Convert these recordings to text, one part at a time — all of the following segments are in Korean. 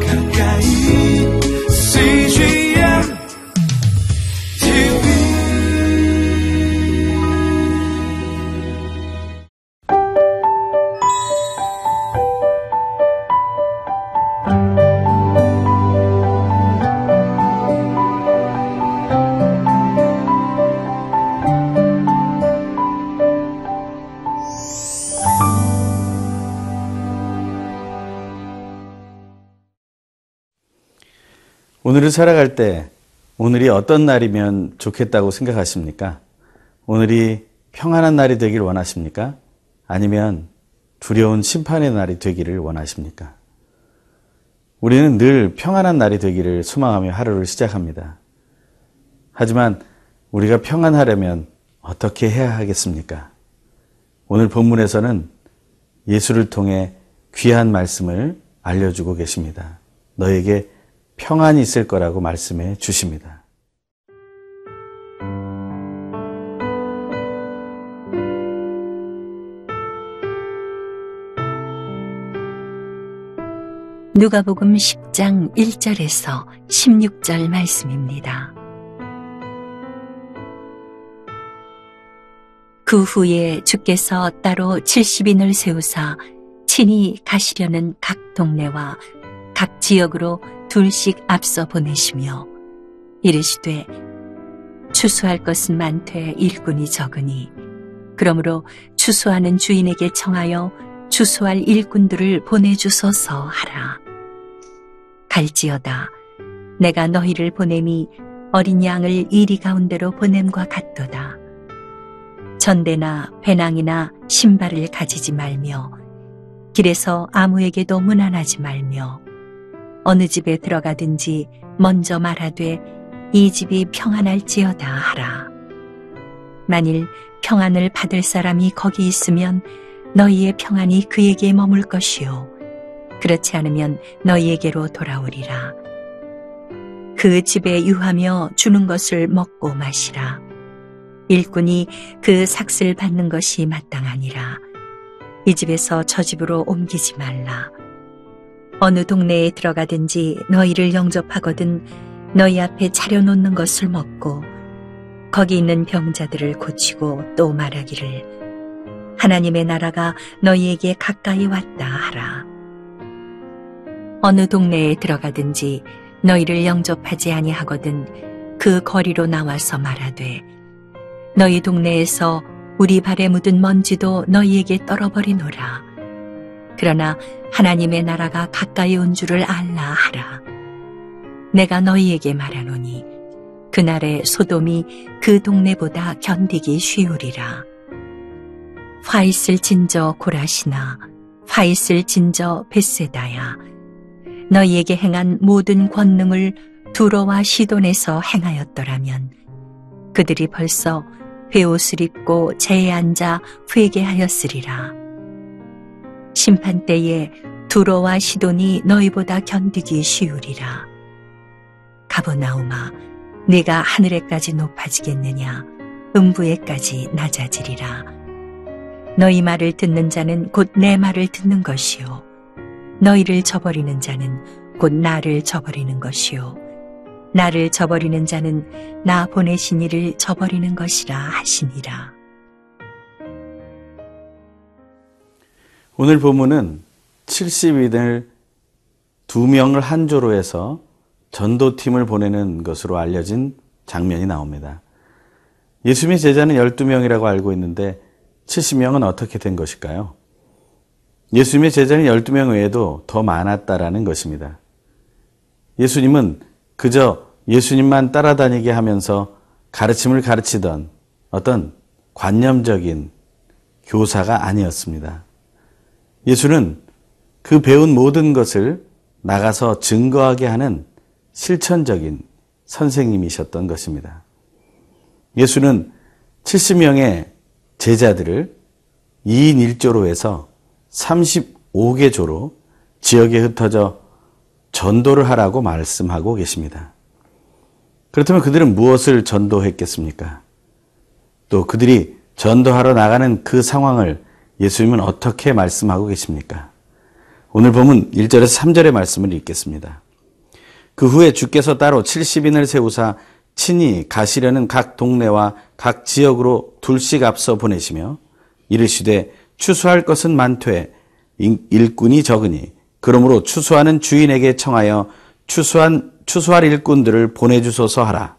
가까 살아갈 때 오늘이 어떤 날이면 좋겠다고 생각하십니까? 오늘이 평안한 날이 되길 원하십니까? 아니면 두려운 심판의 날이 되기를 원하십니까? 우리는 늘 평안한 날이 되기를 소망하며 하루를 시작합니다. 하지만 우리가 평안하려면 어떻게 해야 하겠습니까? 오늘 본문에서는 예수를 통해 귀한 말씀을 알려주고 계십니다. 너에게 평안이 있을 거라고 말씀해 주십니다. 누가복음 10장 1절에서 16절 말씀입니다. 그 후에 주께서 따로 70인을 세우사 친히 가시려는 각 동네와 각 지역으로 둘씩 앞서 보내시며 이르시되 추수할 것은 많되 일꾼이 적으니 그러므로 추수하는 주인에게 청하여 추수할 일꾼들을 보내주소서 하라. 갈지어다 내가 너희를 보냄이 어린 양을 이리 가운데로 보냄과 같도다. 전대나 배낭이나 신발을 가지지 말며 길에서 아무에게도 무난하지 말며 어느 집에 들어가든지 먼저 말하되 이 집이 평안할지어다 하라. 만일 평안을 받을 사람이 거기 있으면 너희의 평안이 그에게 머물 것이요. 그렇지 않으면 너희에게로 돌아오리라. 그 집에 유하며 주는 것을 먹고 마시라. 일꾼이 그 삭슬 받는 것이 마땅하니라. 이 집에서 저 집으로 옮기지 말라. 어느 동네에 들어가든지 너희를 영접하거든 너희 앞에 차려놓는 것을 먹고 거기 있는 병자들을 고치고 또 말하기를 하나님의 나라가 너희에게 가까이 왔다 하라. 어느 동네에 들어가든지 너희를 영접하지 아니하거든 그 거리로 나와서 말하되 너희 동네에서 우리 발에 묻은 먼지도 너희에게 떨어버리노라. 그러나 하나님의 나라가 가까이 온 줄을 알라 하라. 내가 너희에게 말하노니 그날에 소돔이 그 동네보다 견디기 쉬우리라. 화 있을 진저 고라시나 화 있을 진저 베세다야 너희에게 행한 모든 권능을 두로와 시돈에서 행하였더라면 그들이 벌써 베옷을 입고 제에 앉아 회개하였으리라. 심판 때에 두로와 시돈이 너희보다 견디기 쉬우리라. 가보나우마, 네가 하늘에까지 높아지겠느냐? 음부에까지 낮아지리라. 너희 말을 듣는 자는 곧 내 말을 듣는 것이요. 너희를 저버리는 자는 곧 나를 저버리는 것이요. 나를 저버리는 자는 나 보내신 이를 저버리는 것이라 하시니라. 오늘 본문은 70인을 두 명을 한 조로 해서 전도팀을 보내는 것으로 알려진 장면이 나옵니다. 예수님의 제자는 12명이라고 알고 있는데 70명은 어떻게 된 것일까요? 예수님의 제자는 12명 외에도 더 많았다라는 것입니다. 예수님은 그저 예수님만 따라다니게 하면서 가르침을 가르치던 어떤 관념적인 교사가 아니었습니다. 예수는 그 배운 모든 것을 나가서 증거하게 하는 실천적인 선생님이셨던 것입니다. 예수는 70명의 제자들을 2인 1조로 해서 35개 조로 지역에 흩어져 전도를 하라고 말씀하고 계십니다. 그렇다면 그들은 무엇을 전도했겠습니까? 또 그들이 전도하러 나가는 그 상황을 예수님은 어떻게 말씀하고 계십니까? 오늘 보면 1절에서 3절의 말씀을 읽겠습니다. 그 후에 주께서 따로 70인을 세우사 친히 가시려는 각 동네와 각 지역으로 둘씩 앞서 보내시며 이르시되 추수할 것은 많되 일꾼이 적으니 그러므로 추수하는 주인에게 청하여 추수한 추수할 일꾼들을 보내주소서 하라.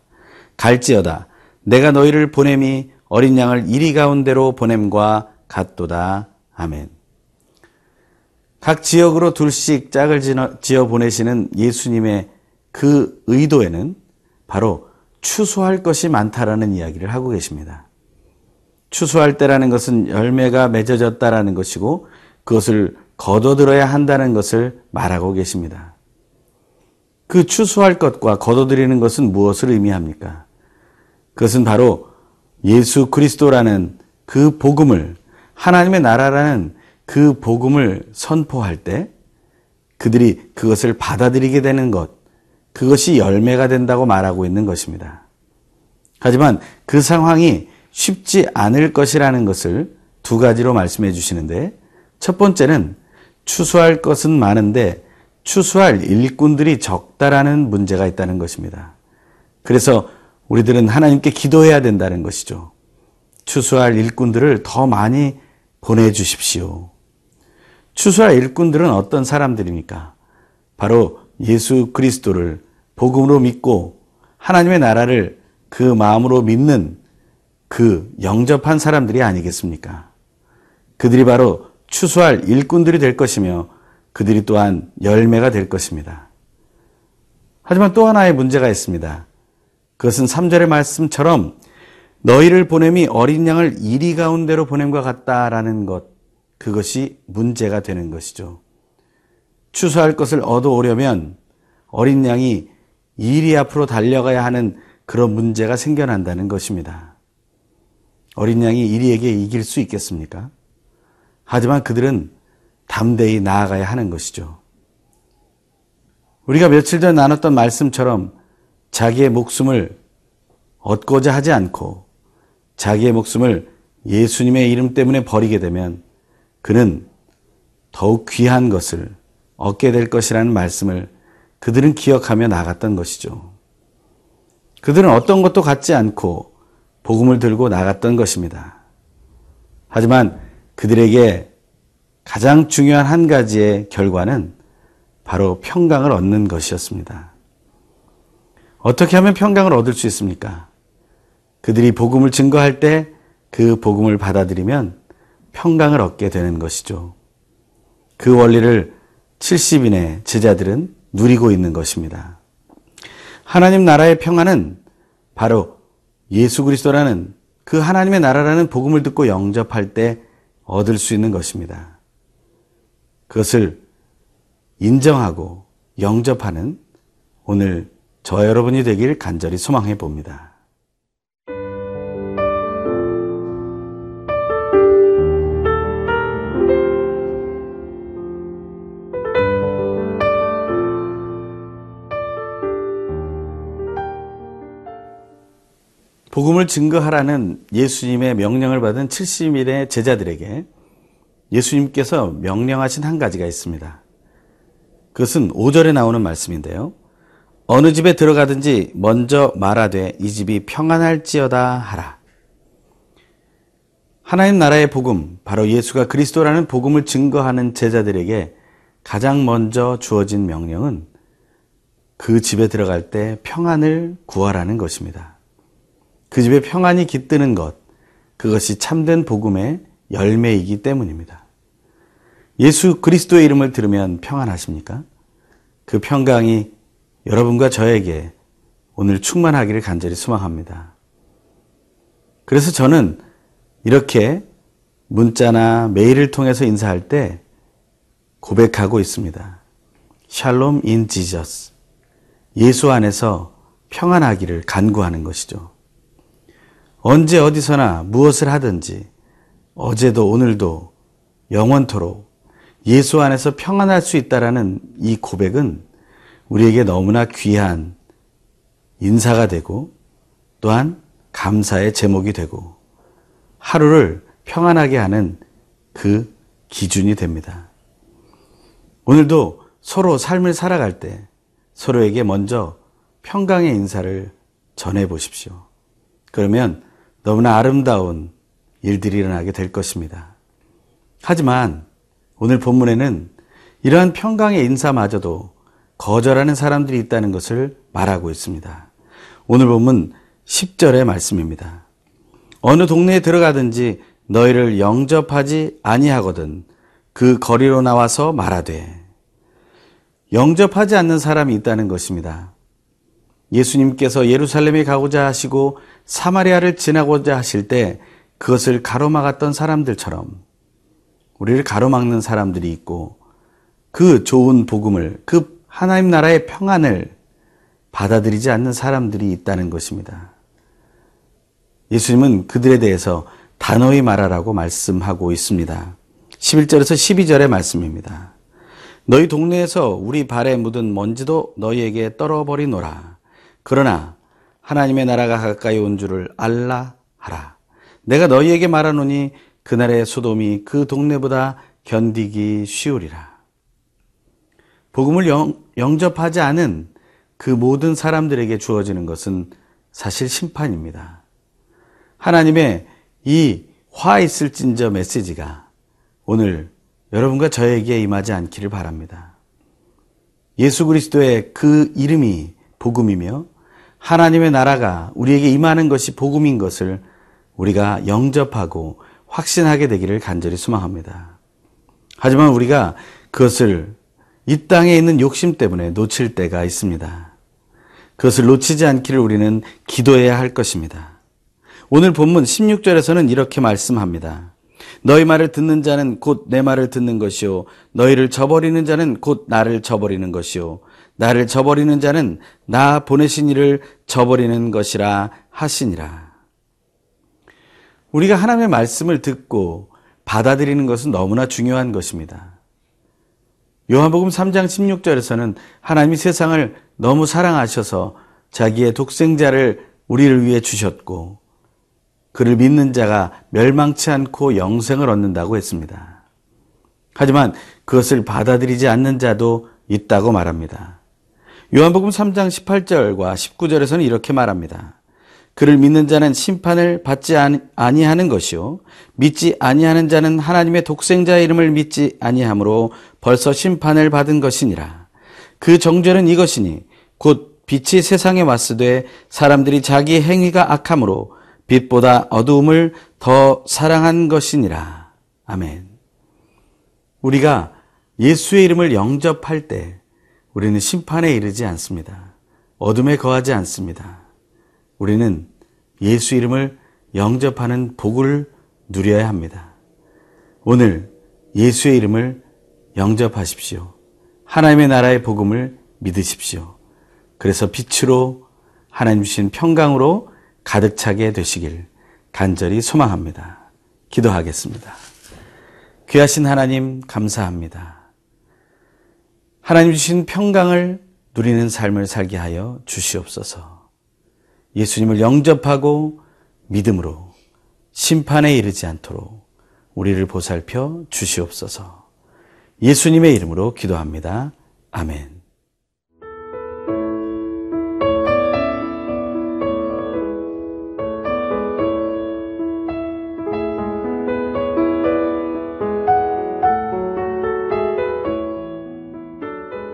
갈지어다 내가 너희를 보냄이 어린 양을 이리 가운데로 보냄과 같도다. 아멘. 각 지역으로 둘씩 짝을 지어 보내시는 예수님의 그 의도에는 바로 추수할 것이 많다라는 이야기를 하고 계십니다. 추수할 때라는 것은 열매가 맺어졌다라는 것이고 그것을 거둬들어야 한다는 것을 말하고 계십니다. 그 추수할 것과 거둬들이는 것은 무엇을 의미합니까? 그것은 바로 예수 그리스도라는 그 복음을 하나님의 나라라는 그 복음을 선포할 때 그들이 그것을 받아들이게 되는 것, 그것이 열매가 된다고 말하고 있는 것입니다. 하지만 그 상황이 쉽지 않을 것이라는 것을 두 가지로 말씀해 주시는데 첫 번째는 추수할 것은 많은데 추수할 일꾼들이 적다라는 문제가 있다는 것입니다. 그래서 우리들은 하나님께 기도해야 된다는 것이죠. 추수할 일꾼들을 더 많이 보내주십시오. 추수할 일꾼들은 어떤 사람들입니까? 바로 예수 그리스도를 복음으로 믿고 하나님의 나라를 그 마음으로 믿는 그 영접한 사람들이 아니겠습니까? 그들이 바로 추수할 일꾼들이 될 것이며 그들이 또한 열매가 될 것입니다. 하지만 또 하나의 문제가 있습니다. 그것은 3절의 말씀처럼 너희를 보냄이 어린 양을 이리 가운데로 보냄과 같다라는 것, 그것이 문제가 되는 것이죠. 추수할 것을 얻어오려면 어린 양이 이리 앞으로 달려가야 하는 그런 문제가 생겨난다는 것입니다. 어린 양이 이리에게 이길 수 있겠습니까? 하지만 그들은 담대히 나아가야 하는 것이죠. 우리가 며칠 전 나눴던 말씀처럼 자기의 목숨을 얻고자 하지 않고 자기의 목숨을 예수님의 이름 때문에 버리게 되면 그는 더욱 귀한 것을 얻게 될 것이라는 말씀을 그들은 기억하며 나갔던 것이죠. 그들은 어떤 것도 갖지 않고 복음을 들고 나갔던 것입니다. 하지만 그들에게 가장 중요한 한 가지의 결과는 바로 평강을 얻는 것이었습니다. 어떻게 하면 평강을 얻을 수 있습니까? 그들이 복음을 증거할 때 그 복음을 받아들이면 평강을 얻게 되는 것이죠. 그 원리를 70인의 제자들은 누리고 있는 것입니다. 하나님 나라의 평안은 바로 예수 그리스도라는 그 하나님의 나라라는 복음을 듣고 영접할 때 얻을 수 있는 것입니다. 그것을 인정하고 영접하는 오늘 저 여러분이 되길 간절히 소망해 봅니다. 복음을 증거하라는 예수님의 명령을 받은 70일의 제자들에게 예수님께서 명령하신 한 가지가 있습니다. 그것은 5절에 나오는 말씀인데요. 어느 집에 들어가든지 먼저 말하되 이 집이 평안할지어다 하라. 하나님 나라의 복음, 바로 예수가 그리스도라는 복음을 증거하는 제자들에게 가장 먼저 주어진 명령은 그 집에 들어갈 때 평안을 구하라는 것입니다. 그 집에 평안이 깃드는 것, 그것이 참된 복음의 열매이기 때문입니다. 예수 그리스도의 이름을 들으면 평안하십니까? 그 평강이 여러분과 저에게 오늘 충만하기를 간절히 소망합니다. 그래서 저는 이렇게 문자나 메일을 통해서 인사할 때 고백하고 있습니다. 샬롬 인 지저스. 예수 안에서 평안하기를 간구하는 것이죠. 언제 어디서나 무엇을 하든지 어제도 오늘도 영원토록 예수 안에서 평안할 수 있다라는 이 고백은 우리에게 너무나 귀한 인사가 되고 또한 감사의 제목이 되고 하루를 평안하게 하는 그 기준이 됩니다. 오늘도 서로 삶을 살아갈 때 서로에게 먼저 평강의 인사를 전해 보십시오. 그러면 너무나 아름다운 일들이 일어나게 될 것입니다. 하지만 오늘 본문에는 이러한 평강의 인사마저도 거절하는 사람들이 있다는 것을 말하고 있습니다. 오늘 본문 10절의 말씀입니다. 어느 동네에 들어가든지 너희를 영접하지 아니하거든 그 거리로 나와서 말하되 영접하지 않는 사람이 있다는 것입니다. 예수님께서 예루살렘에 가고자 하시고 사마리아를 지나고자 하실 때 그것을 가로막았던 사람들처럼 우리를 가로막는 사람들이 있고 그 좋은 복음을 그 하나님 나라의 평안을 받아들이지 않는 사람들이 있다는 것입니다. 예수님은 그들에 대해서 단호히 말하라고 말씀하고 있습니다. 11절에서 12절의 말씀입니다. 너희 동네에서 우리 발에 묻은 먼지도 너희에게 떨어버리노라. 그러나 하나님의 나라가 가까이 온 줄을 알라 하라. 내가 너희에게 말하노니 그날의 소돔이 그 동네보다 견디기 쉬우리라. 복음을 영, 영접하지 않은 그 모든 사람들에게 주어지는 것은 사실 심판입니다. 하나님의 이 화 있을진저 메시지가 오늘 여러분과 저에게 임하지 않기를 바랍니다. 예수 그리스도의 그 이름이 복음이며 하나님의 나라가 우리에게 임하는 것이 복음인 것을 우리가 영접하고 확신하게 되기를 간절히 소망합니다. 하지만 우리가 그것을 이 땅에 있는 욕심 때문에 놓칠 때가 있습니다. 그것을 놓치지 않기를 우리는 기도해야 할 것입니다. 오늘 본문 16절에서는 이렇게 말씀합니다. 너희 말을 듣는 자는 곧 내 말을 듣는 것이요. 너희를 저버리는 자는 곧 나를 저버리는 것이요. 나를 저버리는 자는 나 보내신 이를 저버리는 것이라 하시니라. 우리가 하나님의 말씀을 듣고 받아들이는 것은 너무나 중요한 것입니다. 요한복음 3장 16절에서는 하나님이 세상을 너무 사랑하셔서 자기의 독생자를 우리를 위해 주셨고 그를 믿는 자가 멸망치 않고 영생을 얻는다고 했습니다. 하지만 그것을 받아들이지 않는 자도 있다고 말합니다. 요한복음 3장 18절과 19절에서는 이렇게 말합니다. 그를 믿는 자는 심판을 받지 아니하는 것이요 믿지 아니하는 자는 하나님의 독생자의 이름을 믿지 아니하므로 벌써 심판을 받은 것이니라. 그 정죄는 이것이니 곧 빛이 세상에 왔으되 사람들이 자기 행위가 악함으로 빛보다 어두움을 더 사랑한 것이니라. 아멘. 우리가 예수의 이름을 영접할 때 우리는 심판에 이르지 않습니다. 어둠에 거하지 않습니다. 우리는 예수 이름을 영접하는 복을 누려야 합니다. 오늘 예수의 이름을 영접하십시오. 하나님의 나라의 복음을 믿으십시오. 그래서 빛으로 하나님 주신 평강으로 가득 차게 되시길 간절히 소망합니다. 기도하겠습니다. 귀하신 하나님 감사합니다. 하나님 주신 평강을 누리는 삶을 살게 하여 주시옵소서. 예수님을 영접하고 믿음으로 심판에 이르지 않도록 우리를 보살펴 주시옵소서. 예수님의 이름으로 기도합니다. 아멘.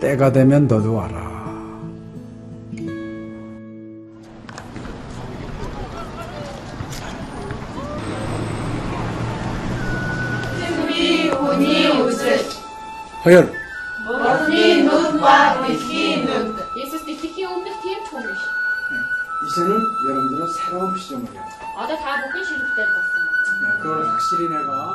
때가 되면 너도 와라. 승비 운이 웃을 허연 머니 눈과 빛이 눈 네, 이제는 여러분들은 새로운 시점을 해. 아다 다 먹기 싫을 때 봤어. 그걸 확실히 내가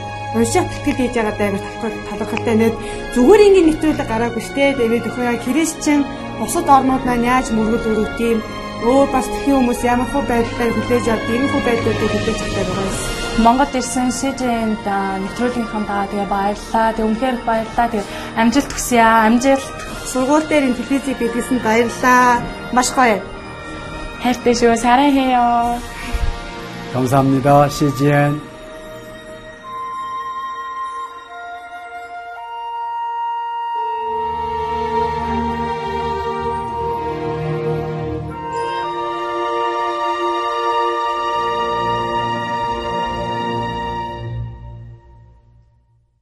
уншаад тэтгэл хийж байгаа даа талархалтай нэт зүгээр ингээд нэвтрүүлэг гараагүй штэ тэгээд өхөө яг христчэн бусад орнууд маань яаж мөргөл өрөвт юм өөр бас тхэн хүмүүс ямар хөө байдлаар хүлээж авд ийм хөө байдлуудыг хүлээж авдаг байгаа юм. Монгол ирсэн СЖН-д нэвтрүүлгийнхаа даа тэгээ баярлаа. Тэг үнхээр баярлаа. Тэг амжилт хүсье аа. Амжилт. Сургууль дээр ин телевизийг бидлсэн баярлаа. Маш гоё. хайртай шүү. 사랑해요. 감사합니다. CGN